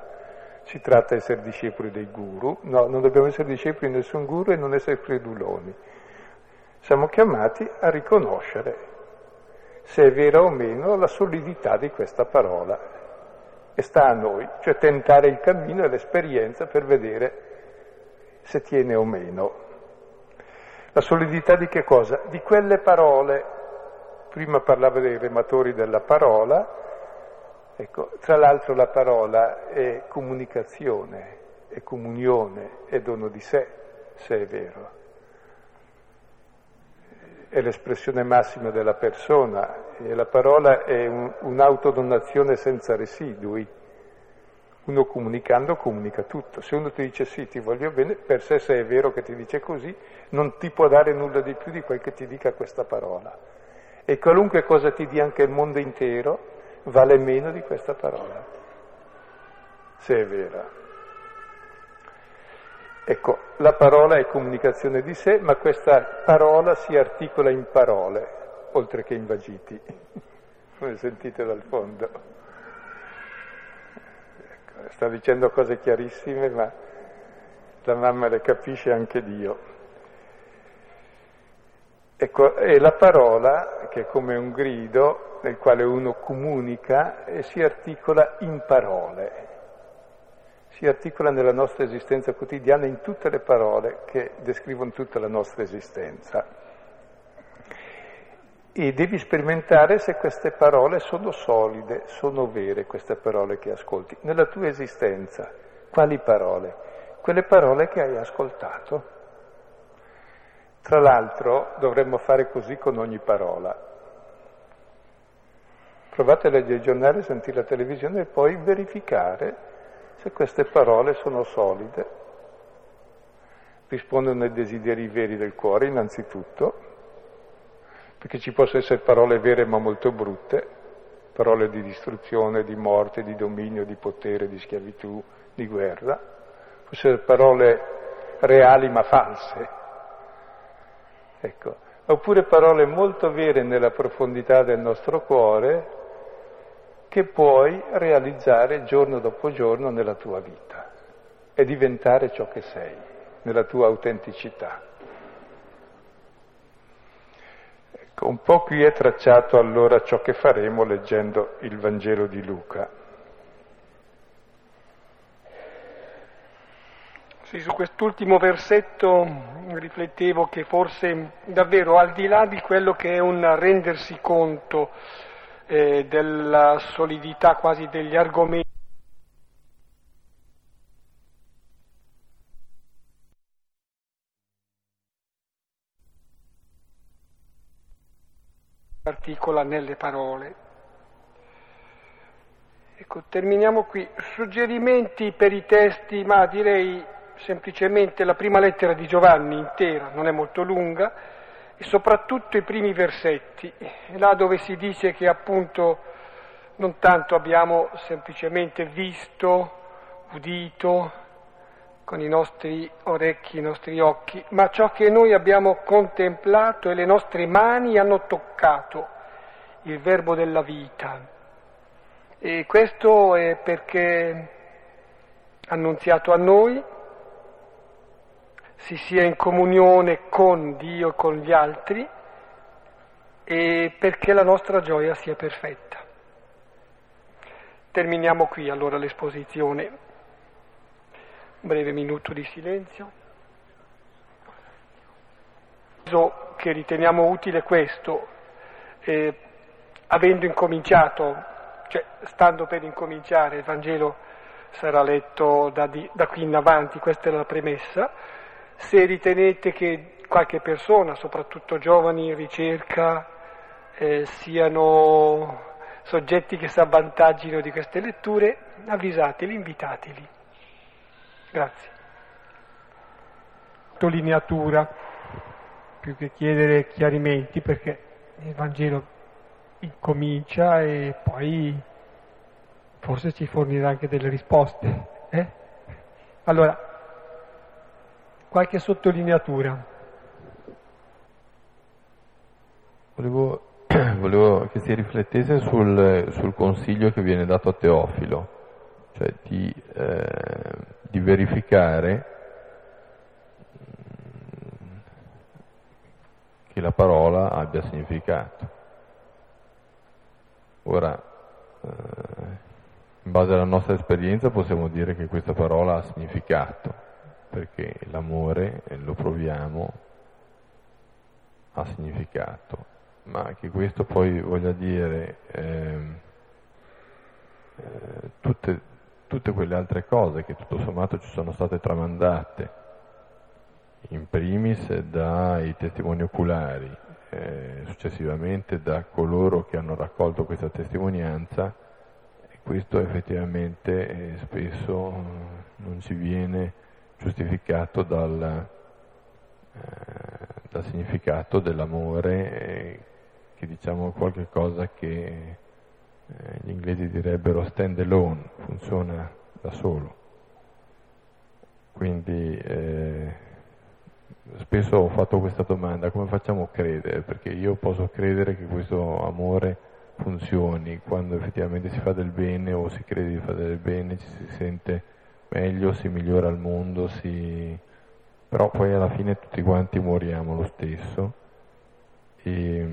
si tratta di essere discepoli dei guru, no, non dobbiamo essere discepoli di nessun guru e non essere creduloni. Siamo chiamati a riconoscere se è vera o meno la solidità di questa parola. E sta a noi, cioè tentare il cammino e l'esperienza per vedere se tiene o meno. La solidità di che cosa? Di quelle parole. Prima parlava dei rematori della parola, ecco, tra l'altro la parola è comunicazione, è comunione, è dono di sé, se è vero è l'espressione massima della persona e la parola è un, un'autodonazione senza residui. Uno comunicando comunica tutto. Se uno ti dice sì, ti voglio bene, per sé se è vero che ti dice così, non ti può dare nulla di più di quel che ti dica questa parola. E qualunque cosa ti dia anche il mondo intero, vale meno di questa parola, se è vera. Ecco, la parola è comunicazione di sé, ma questa parola si articola in parole, oltre che in vagiti, come sentite dal fondo. Ecco, sta dicendo cose chiarissime, ma la mamma le capisce anche Dio. Ecco, è la parola che è come un grido nel quale uno comunica e si articola in parole si articola nella nostra esistenza quotidiana in tutte le parole che descrivono tutta la nostra esistenza. E devi sperimentare se queste parole sono solide, sono vere queste parole che ascolti. Nella tua esistenza, quali parole? Quelle parole che hai ascoltato. Tra l'altro dovremmo fare così con ogni parola. Provate a leggere il giornale, sentire la televisione e poi verificare se queste parole sono solide, rispondono ai desideri veri del cuore innanzitutto, perché ci possono essere parole vere ma molto brutte, parole di distruzione, di morte, di dominio, di potere, di schiavitù, di guerra, possono essere parole reali ma false. Ecco. Oppure parole molto vere nella profondità del nostro cuore, che puoi realizzare giorno dopo giorno nella tua vita e diventare ciò che sei, nella tua autenticità. Ecco, un po' qui è tracciato allora ciò che faremo leggendo il Vangelo di Luca. Sì, su quest'ultimo versetto riflettevo che forse davvero al di là di quello che è un rendersi conto eh, della solidità quasi degli argomenti. articola nelle parole. Ecco, terminiamo qui. Suggerimenti per i testi, ma direi semplicemente la prima lettera di Giovanni intera, non è molto lunga, e soprattutto i primi versetti, là dove si dice che appunto non tanto abbiamo semplicemente visto, udito con i nostri orecchi, i nostri occhi, ma ciò che noi abbiamo contemplato e le nostre mani hanno toccato, il verbo della vita. E questo è perché annunziato a noi, si sia in comunione con Dio e con gli altri e perché la nostra gioia sia perfetta. Terminiamo qui allora l'esposizione. Un breve minuto di silenzio. Che riteniamo utile questo, eh, avendo incominciato, cioè stando per incominciare, il Vangelo sarà letto da, di, da qui in avanti, questa è la premessa, se ritenete che qualche persona, soprattutto giovani in ricerca, eh, siano soggetti che si avvantaggino di queste letture, avvisateli, invitateli. Grazie. Sottolineatura, più che chiedere chiarimenti, perché il Vangelo incomincia e poi forse ci fornirà anche delle risposte. Eh? Allora, qualche sottolineatura. Volevo, volevo che si riflettesse sul, sul, consiglio che viene dato a Teofilo, cioè di, eh, di verificare mm, che la parola abbia significato. Ora, eh, in base alla nostra esperienza possiamo dire che questa parola ha significato, perché l'amore, lo proviamo, ha significato, ma che questo poi voglia dire eh, eh, tutte, tutte quelle altre cose che tutto sommato ci sono state tramandate, in primis dai testimoni oculari, eh, successivamente da coloro che hanno raccolto questa testimonianza, questo effettivamente eh, spesso eh, non ci viene giustificato dal, eh, dal significato dell'amore, che diciamo qualcosa che eh, gli inglesi direbbero stand alone, funziona da solo. Quindi eh, spesso ho fatto questa domanda, come facciamo a credere? Perché io posso credere che questo amore funzioni, quando effettivamente si fa del bene o si crede di fare del bene, ci si sente meglio, si migliora il mondo, si... però poi alla fine tutti quanti moriamo lo stesso e,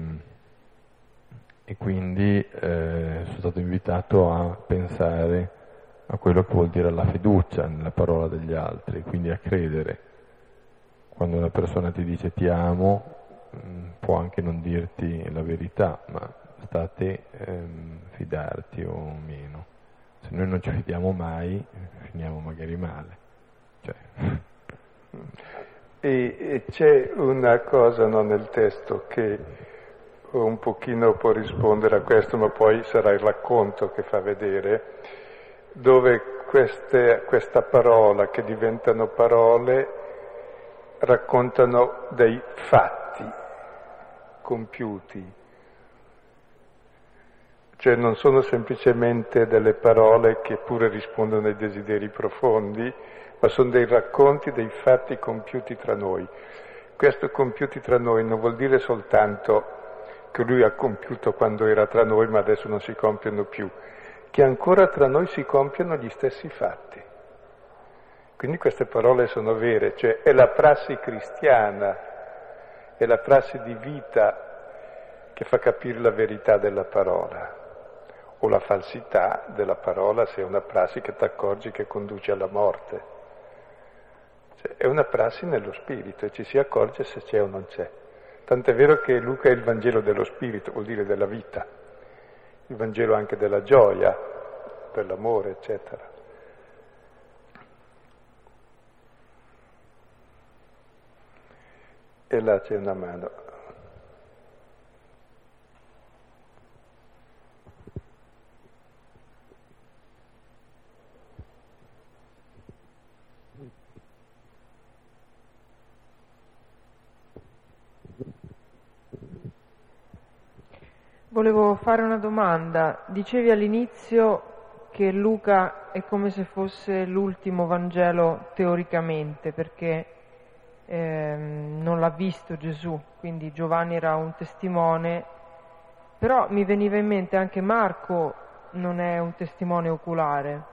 e quindi eh, sono stato invitato a pensare a quello che vuol dire la fiducia nella parola degli altri, quindi a credere. Quando una persona ti dice ti amo, mm, può anche non dirti la verità, ma sta a te ehm, fidarti o meno. Se noi non ci fidiamo mai, finiamo magari male. Cioè. E, e, c'è una cosa no, nel testo che un pochino può rispondere a questo, ma poi sarà il racconto che fa vedere, dove queste, questa parola che diventano parole raccontano dei fatti compiuti, cioè non sono semplicemente delle parole che pure rispondono ai desideri profondi, ma sono dei racconti dei fatti compiuti tra noi. Questo compiuti tra noi non vuol dire soltanto che lui ha compiuto quando era tra noi, ma adesso non si compiono più, che ancora tra noi si compiono gli stessi fatti. Quindi queste parole sono vere, cioè è la prassi cristiana, è la prassi di vita che fa capire la verità della parola o la falsità della parola se è una prassi che ti accorgi che conduce alla morte. Cioè, è una prassi nello spirito e ci si accorge se c'è o non c'è. Tant'è vero che Luca è il Vangelo dello spirito, vuol dire della vita, il Vangelo anche della gioia, per l'amore, eccetera. E là c'è una mano. Volevo fare una domanda. Dicevi all'inizio che Luca è come se fosse l'ultimo Vangelo teoricamente, perché eh, non l'ha visto Gesù, quindi Giovanni era un testimone, però mi veniva in mente anche Marco non è un testimone oculare.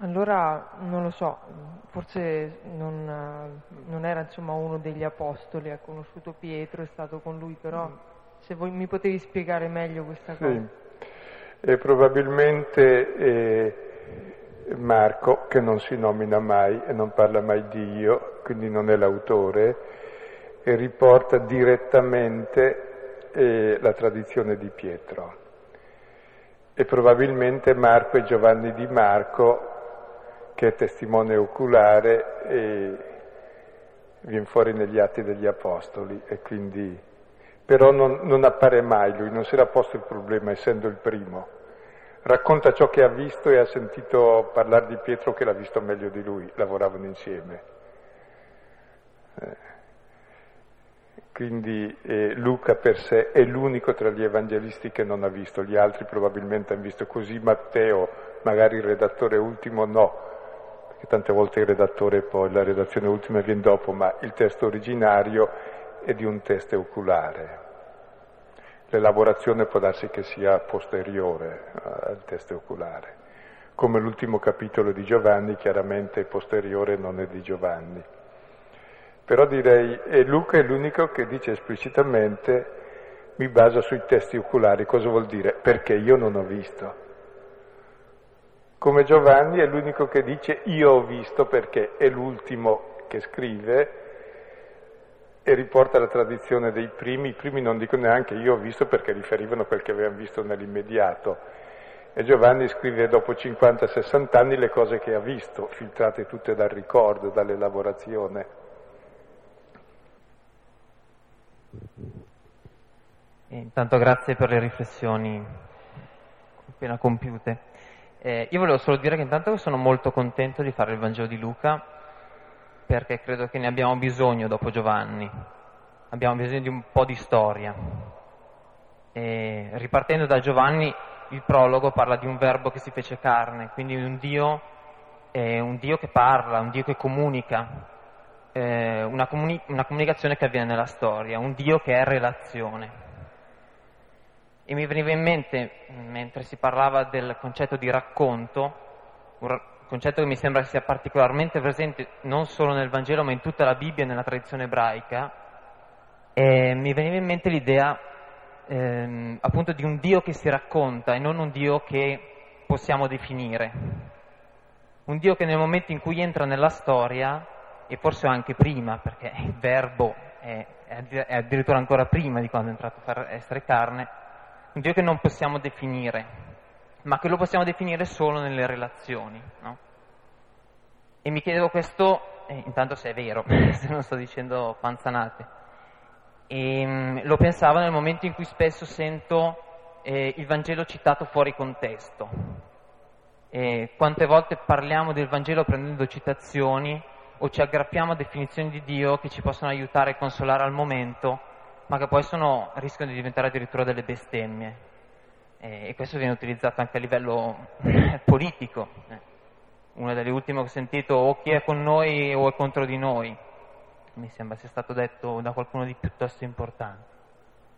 Allora non lo so, forse non, non era insomma uno degli apostoli, ha conosciuto Pietro, è stato con lui, però se voi mi potevi spiegare meglio questa cosa. Sì. E probabilmente eh, Marco, che non si nomina mai e non parla mai di io, quindi non è l'autore, riporta direttamente eh, la tradizione di Pietro. E probabilmente Marco e Giovanni di Marco, che è testimone oculare, e viene fuori negli atti degli Apostoli e quindi però non, non appare mai lui, non si era posto il problema essendo il primo. Racconta ciò che ha visto e ha sentito parlare di Pietro che l'ha visto meglio di lui, lavoravano insieme. Eh. Quindi eh, Luca per sé è l'unico tra gli evangelisti che non ha visto, gli altri probabilmente hanno visto così, Matteo, magari il redattore ultimo no, perché tante volte il redattore poi, la redazione ultima viene dopo, ma il testo originario e di un test oculare. L'elaborazione può darsi che sia posteriore al test oculare, come l'ultimo capitolo di Giovanni chiaramente posteriore, non è di Giovanni. Però direi, e Luca è l'unico che dice esplicitamente mi baso sui testi oculari, cosa vuol dire? Perché io non ho visto. Come Giovanni è l'unico che dice io ho visto perché è l'ultimo che scrive e riporta la tradizione dei primi, i primi non dicono neanche io ho visto perché riferivano quel che avevano visto nell'immediato. E Giovanni scrive dopo 50-60 anni le cose che ha visto, filtrate tutte dal ricordo, dall'elaborazione. Intanto grazie per le riflessioni appena compiute. Eh, io volevo solo dire che intanto sono molto contento di fare il Vangelo di Luca perché credo che ne abbiamo bisogno dopo Giovanni. Abbiamo bisogno di un po' di storia. E, ripartendo da Giovanni, il prologo parla di un verbo che si fece carne, quindi un Dio, eh, un Dio che parla, un Dio che comunica, eh, una, comuni- una comunicazione che avviene nella storia, un Dio che è relazione. E mi veniva in mente, mentre si parlava del concetto di racconto, concetto che mi sembra sia particolarmente presente non solo nel Vangelo ma in tutta la Bibbia e nella tradizione ebraica, e mi veniva in mente l'idea ehm, appunto di un Dio che si racconta e non un Dio che possiamo definire. Un Dio che nel momento in cui entra nella storia, e forse anche prima, perché il verbo è, è addirittura ancora prima di quando è entrato a far essere carne, un Dio che non possiamo definire, ma che lo possiamo definire solo nelle relazioni. No? E mi chiedevo questo, eh, intanto se è vero, se non sto dicendo panzanate, e mh, lo pensavo nel momento in cui spesso sento eh, il Vangelo citato fuori contesto. E quante volte parliamo del Vangelo prendendo citazioni o ci aggrappiamo a definizioni di Dio che ci possono aiutare e consolare al momento, ma che poi sono, rischiano di diventare addirittura delle bestemmie. E questo viene utilizzato anche a livello politico. Una delle ultime che ho sentito o chi è con noi o è contro di noi. Mi sembra sia stato detto da qualcuno di piuttosto importante.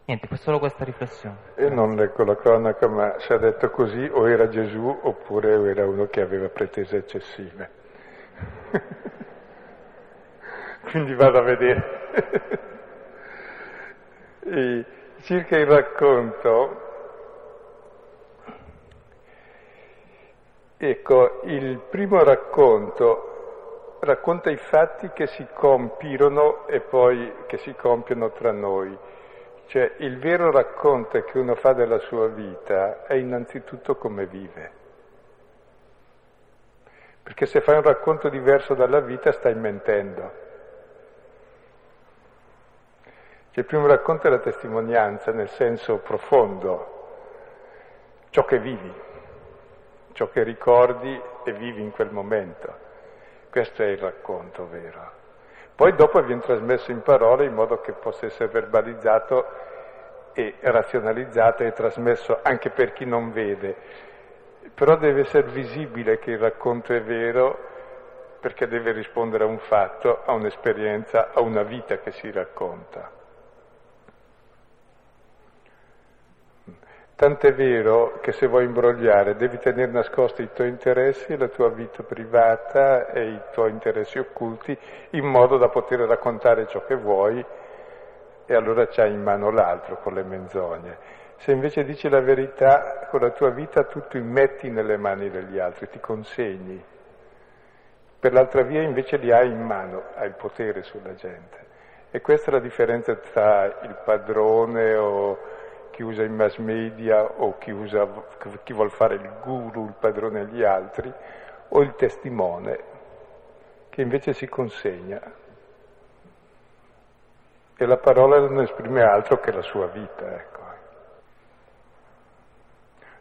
Niente, solo questa riflessione. Io non leggo la cronaca, ma se ha detto così o era Gesù oppure era uno che aveva pretese eccessive. Quindi vado a vedere. E circa il racconto, ecco, il primo racconto racconta i fatti che si compirono e poi che si compiono tra noi. Cioè il vero racconto che uno fa della sua vita è innanzitutto come vive. Perché se fai un racconto diverso dalla vita stai mentendo. Cioè, il primo racconto è la testimonianza nel senso profondo, ciò che vivi, ciò che ricordi e vivi in quel momento. Questo è il racconto vero. Poi dopo viene trasmesso in parole in modo che possa essere verbalizzato e razionalizzato e trasmesso anche per chi non vede. Però deve essere visibile che il racconto è vero perché deve rispondere a un fatto, a un'esperienza, a una vita che si racconta. Tant'è vero che se vuoi imbrogliare devi tenere nascosti i tuoi interessi, la tua vita privata e i tuoi interessi occulti in modo da poter raccontare ciò che vuoi e allora c'hai in mano l'altro con le menzogne. Se invece dici la verità, con la tua vita tu ti metti nelle mani degli altri, ti consegni. Per l'altra via invece li hai in mano, hai il potere sulla gente. E questa è la differenza tra il padrone o chi usa i mass media o chi, usa, chi vuol fare il guru, il padrone degli altri, o il testimone che invece si consegna. E la parola non esprime altro che la sua vita, ecco.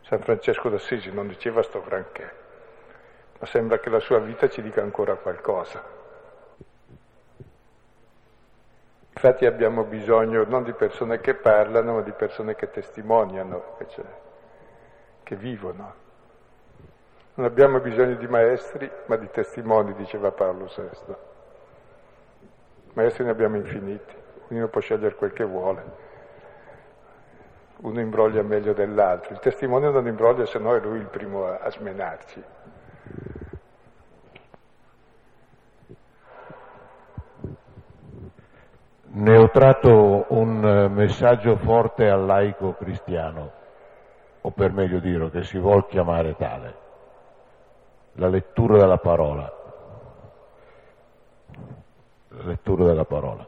San Francesco d'Assisi non diceva sto granché, ma sembra che la sua vita ci dica ancora qualcosa. Infatti abbiamo bisogno non di persone che parlano, ma di persone che testimoniano, che, che vivono. Non abbiamo bisogno di maestri, ma di testimoni, diceva Paolo VI. Maestri ne abbiamo infiniti, ognuno può scegliere quel che vuole. Uno imbroglia meglio dell'altro. Il testimone non imbroglia, se no è lui il primo a smenarci. Ne ho tratto un eh, messaggio forte al laico cristiano, o per meglio dire che si vuol chiamare tale, la lettura della parola. La lettura della parola.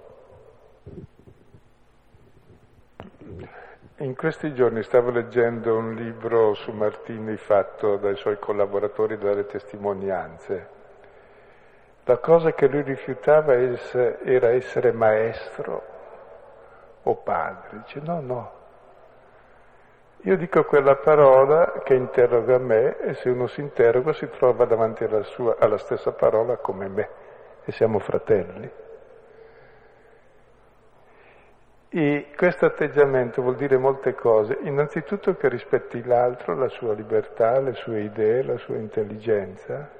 In questi giorni stavo leggendo un libro su Martini fatto dai suoi collaboratori dalle testimonianze la cosa che lui rifiutava era essere maestro o padre. Dice no, no. Io dico quella parola che interroga me e se uno si interroga si trova davanti alla, sua, alla stessa parola come me e siamo fratelli. E questo atteggiamento vuol dire molte cose, innanzitutto che rispetti l'altro, la sua libertà, le sue idee, la sua intelligenza,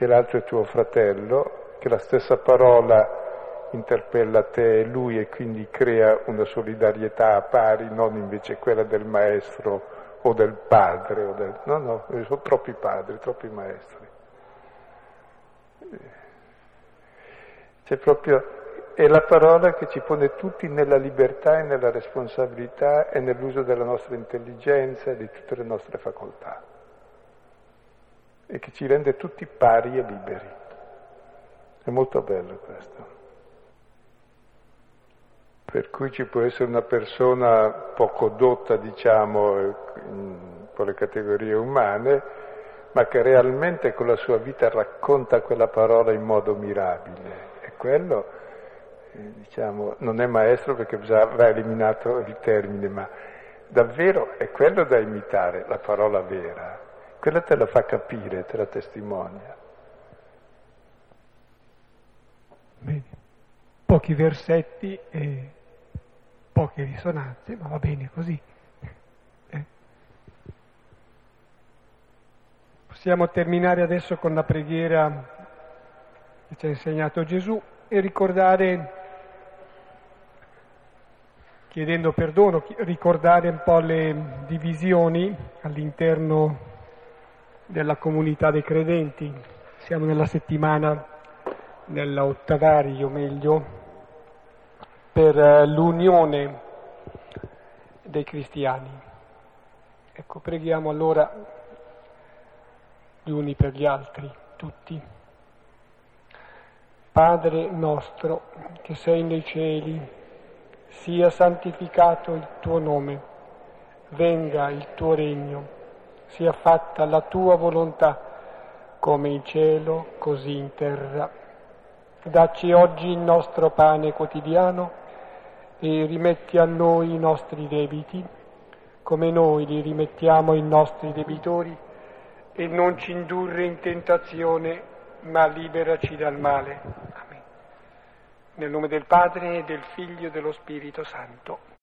che l'altro è tuo fratello, che la stessa parola interpella te e lui e quindi crea una solidarietà a pari, non invece quella del maestro o del padre. O del... No, no, sono troppi padri, troppi maestri. C'è proprio, è la parola che ci pone tutti nella libertà e nella responsabilità e nell'uso della nostra intelligenza e di tutte le nostre facoltà e che ci rende tutti pari e liberi. È molto bello questo per cui ci può essere una persona poco dotta, diciamo, con le categorie umane, ma che realmente con la sua vita racconta quella parola in modo mirabile. E quello, eh, diciamo, non è maestro perché va eliminato il termine, ma davvero è quello da imitare, la parola vera. Quella te la fa capire, te la testimonia. Bene, pochi versetti e poche risonanze, ma va bene così. Eh. Possiamo terminare adesso con la preghiera che ci ha insegnato Gesù e ricordare, chiedendo perdono, ricordare un po' le divisioni all'interno della comunità dei credenti. Siamo nella settimana, nella ottavario meglio, per eh, l'unione dei cristiani. Ecco, preghiamo allora gli uni per gli altri, tutti. Padre nostro che sei nei cieli, sia santificato il tuo nome, venga il tuo regno, sia fatta la tua volontà, come in cielo, così in terra. Dacci oggi il nostro pane quotidiano e rimetti a noi i nostri debiti, come noi li rimettiamo ai nostri debitori, e non ci indurre in tentazione, ma liberaci dal male. Amen. Nel nome del Padre, del Figlio e dello Spirito Santo.